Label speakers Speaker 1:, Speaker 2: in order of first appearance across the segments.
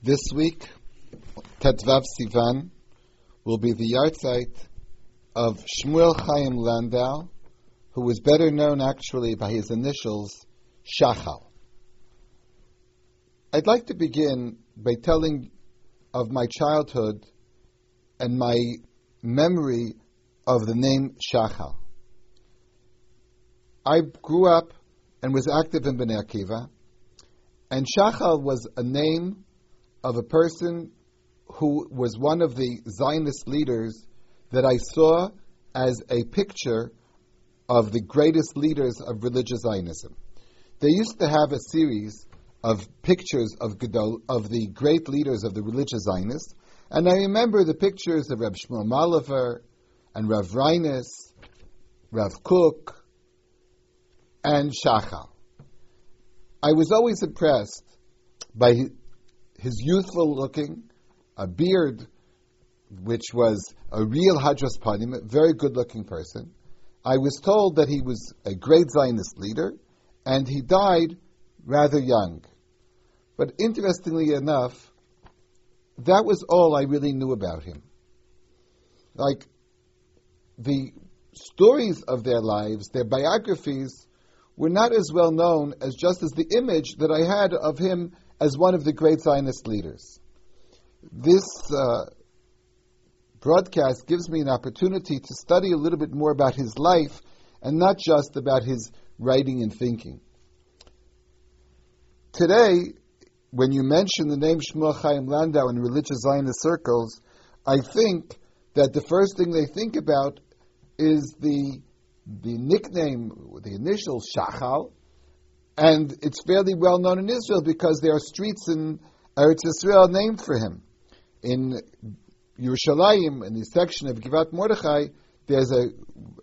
Speaker 1: This week, Tetvav Sivan will be the yahrzeit of Shmuel Chaim Landau, who was better known actually by his initials, Shachal. I'd like to begin by telling of my childhood and my memory of the name Shachal. I grew up and was active in Bnei Akiva, and Shachal was a name of a person who was one of the Zionist leaders that I saw as a picture of the greatest leaders of religious Zionism. They used to have a series of pictures of of the great leaders of the religious Zionists, and I remember the pictures of Reb Shmuel Maliver and Rav Reines, Rav Kook, and Shachal. I was always impressed by his youthful looking, a beard, which was a real Hadras Panim, a very good looking person. I was told that he was a great Zionist leader, and he died rather young. But interestingly enough, that was all I really knew about him. Like, the stories of their lives, their biographies, were not as well known as just as the image that I had of him as one of the great Zionist leaders. This uh, broadcast gives me an opportunity to study a little bit more about his life and not just about his writing and thinking. Today, when you mention the name Shmuel Chaim Landau in religious Zionist circles, I think that the first thing they think about is the the nickname, the initial Shachal, and it's fairly well known in Israel because there are streets in Eretz Israel named for him. In Yerushalayim, in the section of Givat Mordechai, there's a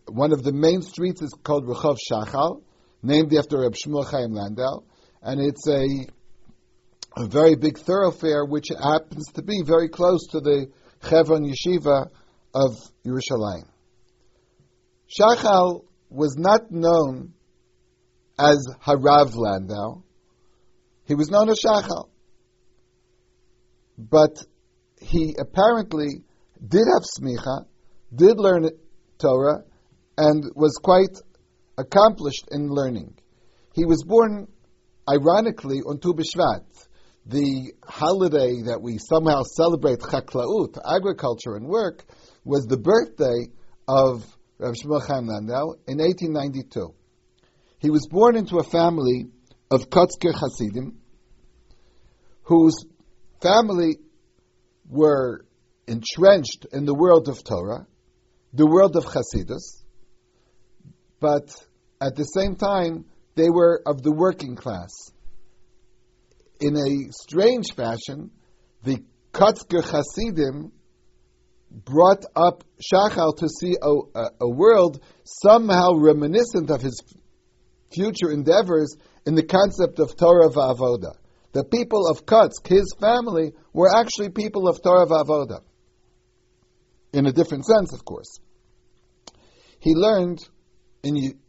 Speaker 1: one of the main streets is called Rehov Shachal, named after Reb Shmuel Chaim Landau, and it's a a very big thoroughfare which happens to be very close to the Chevron Yeshiva of Yerushalayim. Shachal was not known as Harav Landau. He was known as Shachal. But he apparently did have smicha, did learn Torah, and was quite accomplished in learning. He was born, ironically, on Tu B'Shvat, the holiday that we somehow celebrate chaklaut, agriculture and work, was the birthday of Rav Shmuel Landau in 1892. He was born into a family of Kotzker Hasidim, whose family were entrenched in the world of Torah, the world of Hasidus, but at the same time, they were of the working class. In a strange fashion, the Kotzker Hasidim brought up Shachal to see a, a, a world somehow reminiscent of his future endeavors in the concept of Torah va'avoda. The people of Kutsk, his family, were actually people of Torah va'avoda. In a different sense, of course. He learned in,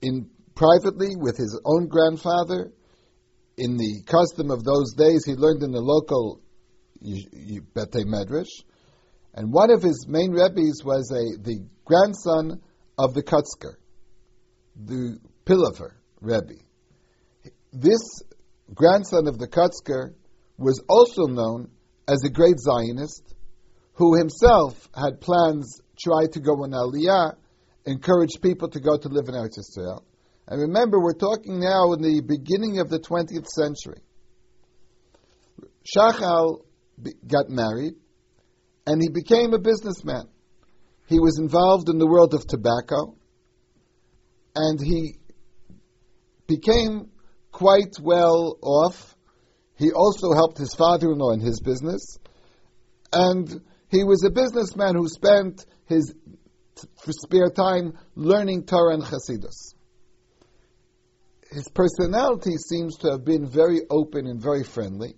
Speaker 1: in privately with his own grandfather. In the custom of those days, he learned in the local Bete Medrash. And one of his main rebbes was a, the grandson of the Kutzker, the Pilaver Rebbe. This grandson of the Kutzker was also known as a great Zionist who himself had plans, tried to go on Aliyah, encourage people to go to live in Eretz Israel. And remember, we're talking now in the beginning of the 20th century. Shachal got married, and he became a businessman. He was involved in the world of tobacco, and he became quite well off. He also helped his father in law in his business. And he was a businessman who spent his spare time learning Torah and Hasidus. His personality seems to have been very open and very friendly,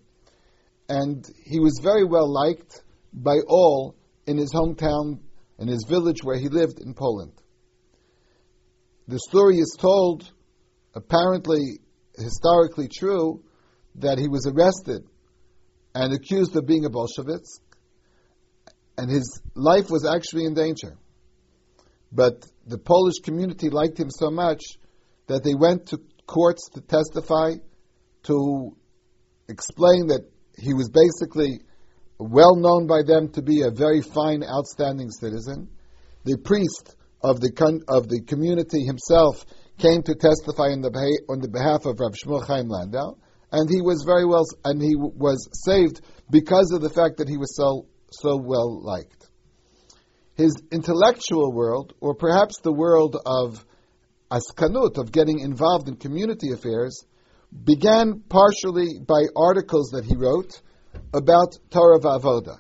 Speaker 1: and he was very well liked by all in his hometown, in his village where he lived in Poland. The story is told apparently historically true that he was arrested and accused of being a Bolshevik, and his life was actually in danger. But the Polish community liked him so much that they went to courts to testify, to explain that he was basically well known by them to be a very fine, outstanding citizen. The priest of the of the community himself came to testify on the on the behalf of Rav Shmuel Chaim Landau, and he was very well and he was saved because of the fact that he was so so well liked. His intellectual world, or perhaps the world of askanut, of getting involved in community affairs, began partially by articles that he wrote about Torah Vavoda.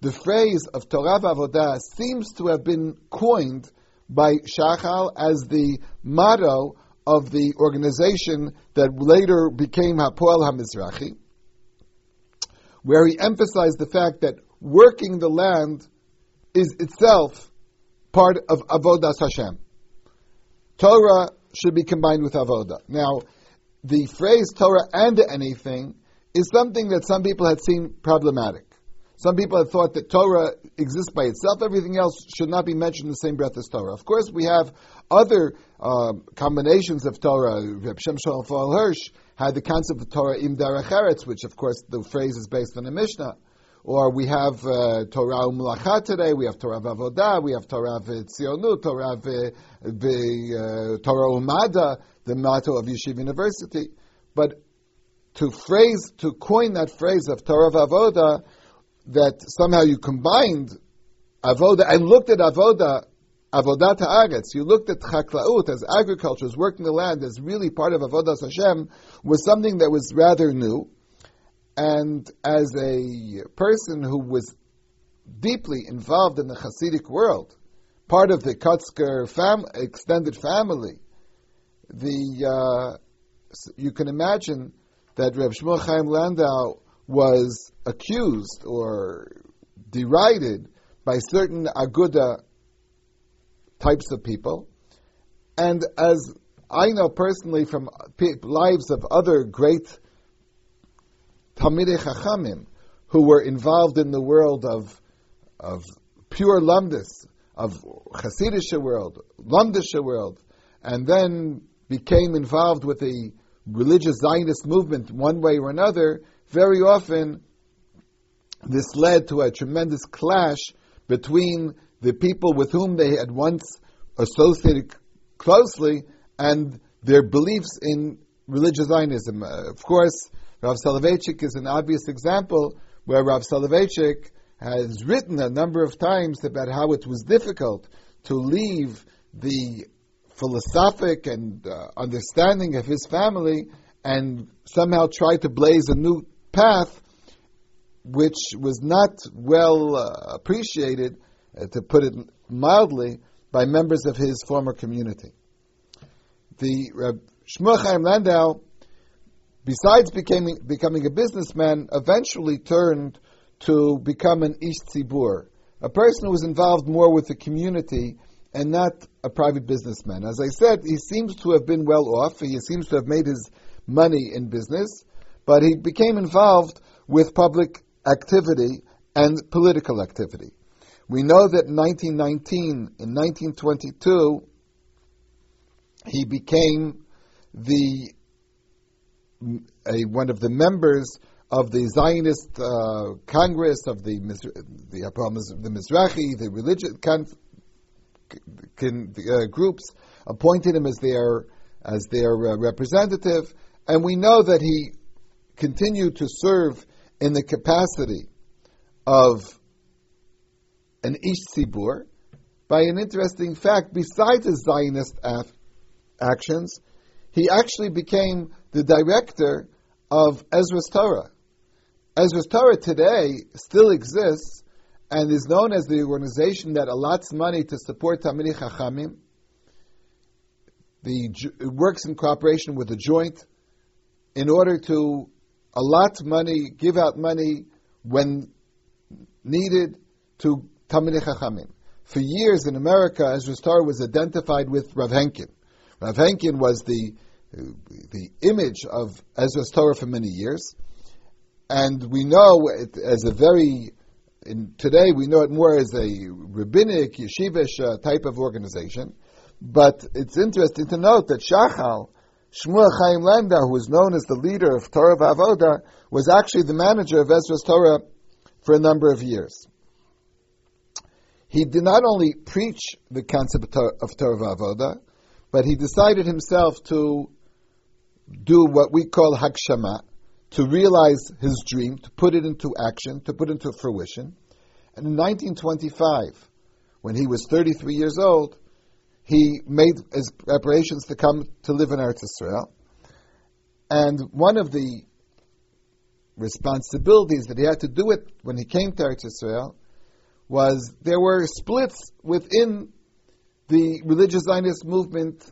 Speaker 1: The phrase of Torah Vavoda seems to have been coined by Shachal as the motto of the organization that later became Hapoel HaMizrachi, where he emphasized the fact that working the land is itself part of Avodas Hashem. Torah should be combined with Avodah. Now, the phrase Torah and anything is something that some people had seen problematic. Some people have thought that Torah exists by itself, everything else should not be mentioned in the same breath as Torah. Of course, we have other uh, combinations of Torah. Reb Shimshon Hirsch had the concept of Torah im derech which of course the phrase is based on a Mishnah. Or we have uh, Torah Umlacha today, we have Torah Vavodah, we have Torah V'Tzionu, Torah v, uh, Torah Umada, the motto of Yeshiva University. But to phrase, to coin that phrase of Torah Vavodah, that somehow you combined Avoda and looked at Avoda, Avodat Haaretz, you looked at Chaklaut as agriculture, as working the land, as really part of Avodas Hashem, was something that was rather new. And as a person who was deeply involved in the Hasidic world, part of the Kotzker fam- extended family, the uh, you can imagine that Reb Shmuel Chaim Landau was accused or derided by certain aguda types of people, and as I know personally from lives of other great Talmidei Chachamim who were involved in the world of of pure Lumdis, of Hasidische world, Lumdische world, and then became involved with the religious Zionist movement one way or another, very often this led to a tremendous clash between the people with whom they had once associated closely and their beliefs in religious Zionism. Uh, of course, Rav Soloveitchik is an obvious example where Rav Soloveitchik has written a number of times about how it was difficult to leave the philosophic and uh, understanding of his family and somehow try to blaze a new path which was not well uh, appreciated, uh, to put it mildly, by members of his former community. The uh, Shmuel Chaim Landau, besides becoming, becoming a businessman, eventually turned to become an Ish Tzibur, a person who was involved more with the community and not a private businessman. As I said, he seems to have been well off. He seems to have made his money in business, but he became involved with public activity and political activity. We know that in 1919, in 1922, he became the a, one of the members of the Zionist uh, Congress of the the, the Mizrahi, the religious con, con, uh, groups, appointed him as their as their uh, representative, and we know that he continued to serve in the capacity of an Ish Tzibur by an interesting fact. Besides his Zionist af- actions, he actually became the director of Ezras Torah. Ezras Torah today still exists and is known as the organization that allots money to support Talmidei Chachamim. The, it works in cooperation with the joint in order to allot money, give out money when needed to Talmidei Chachamim. For years in America, Ezras Torah was identified with Rav Henkin. Rav Henkin was the the image of Ezras Torah for many years. and we know it as a very in, today we know it more as a rabbinic yeshivish uh, type of organization. But it's interesting to note that Shachal, Shmuel Chaim Landau, who was known as the leader of Torah Vavoda, was actually the manager of Ezras Torah for a number of years. He did not only preach the concept of Torah Vavoda, but he decided himself to do what we call Hagshama, to realize his dream, to put it into action, to put it into fruition. And in 1925, when he was 33 years old, he made his preparations to come to live in Eretz Israel. And one of the responsibilities that he had to do it when he came to Eretz Israel was there were splits within the religious Zionist movement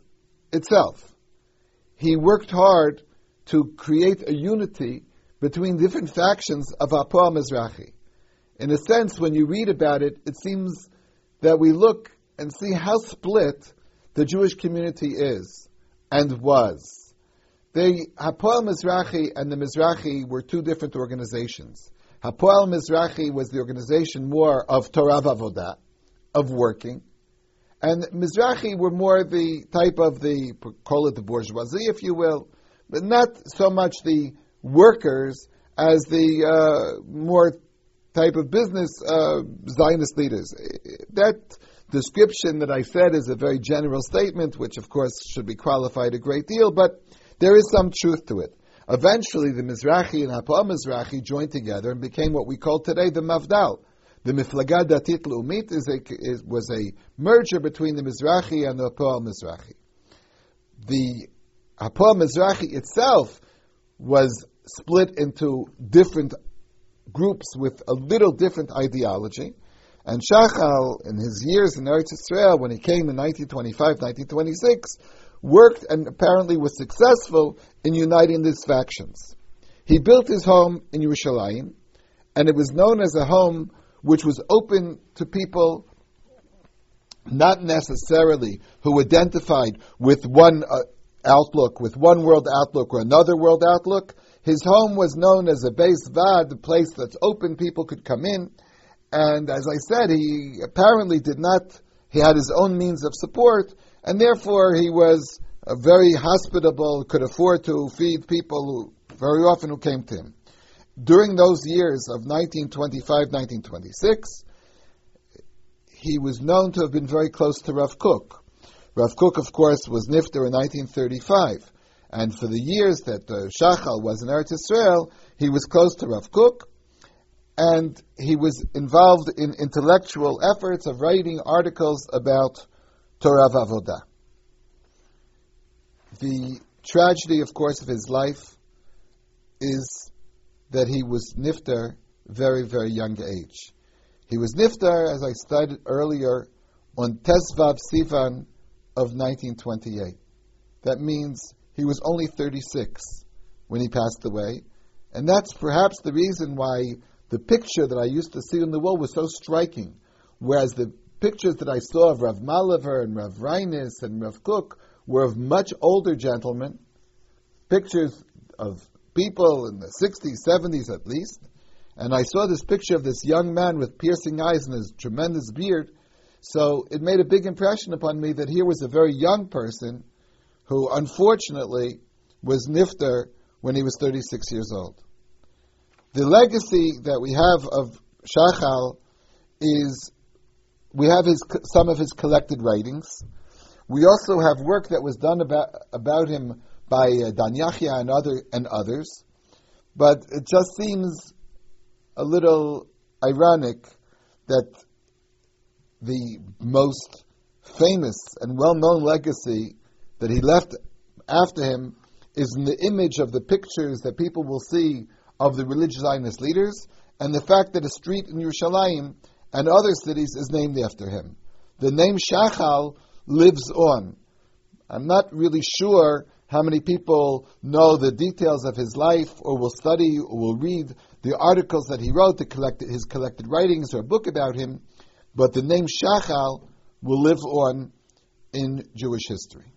Speaker 1: itself. He worked hard to create a unity between different factions of Hapoel Mizrahi. In a sense, when you read about it, it seems that we look and see how split the Jewish community is and was. The Hapoel Mizrahi and the Mizrahi were two different organizations. Hapoel Mizrahi was the organization more of Torah Avodah, of working, and Mizrahi were more the type of the, call it the bourgeoisie, if you will, but not so much the workers as the uh, more type of business uh, Zionist leaders. That description that I said is a very general statement, which of course should be qualified a great deal, but there is some truth to it. Eventually, the Mizrahi and Hapoel Mizrahi joined together and became what we call today the Mafdal. The Miflaga Datit Leumit is a, is, was a merger between the Mizrahi and the Hapoel Mizrahi. The Hapoel Mizrahi itself was split into different groups with a little different ideology. And Shachal, in his years in Eretz Israel, when he came in 1925, 1926, worked and apparently was successful in uniting these factions. He built his home in Yerushalayim, and it was known as a home which was open to people not necessarily who identified with one uh, outlook, with one world outlook or another world outlook. His home was known as a base vad, a place that's open, people could come in. And as I said, he apparently did not, he had his own means of support, and therefore he was very hospitable, could afford to feed people who, very often who came to him. During those years of 1925, 1926, he was known to have been very close to Rav Kook. Rav Kook, of course, was Nifter in 1935. And for the years that uh, Shachal was in Eretz Israel, he was close to Rav Kook and he was involved in intellectual efforts of writing articles about Torah Avodah. The tragedy, of course, of his life is that he was nifter very, very young age. He was nifter, as I stated earlier, on Tesvav Sivan of 1928. That means he was only 36 when he passed away, and that's perhaps the reason why the picture that I used to see on the wall was so striking, whereas the pictures that I saw of Rav Maliver and Rav Reines and Rav Kook were of much older gentlemen, pictures of people in the 60s, 70s at least, and I saw this picture of this young man with piercing eyes and his tremendous beard, so it made a big impression upon me that here was a very young person who unfortunately was nifter when he was 36 years old. The legacy that we have of Shachal is we have his, some of his collected writings. We also have work that was done about, about him by uh, Dan Yachya and, other, and others. But it just seems a little ironic that the most famous and well known legacy that he left after him is in the image of the pictures that people will see of the religious Zionist leaders, and the fact that a street in Yerushalayim and other cities is named after him. The name Shachal lives on. I'm not really sure how many people know the details of his life, or will study, or will read the articles that he wrote, the collected, his collected writings, or a book about him, but the name Shachal will live on in Jewish history.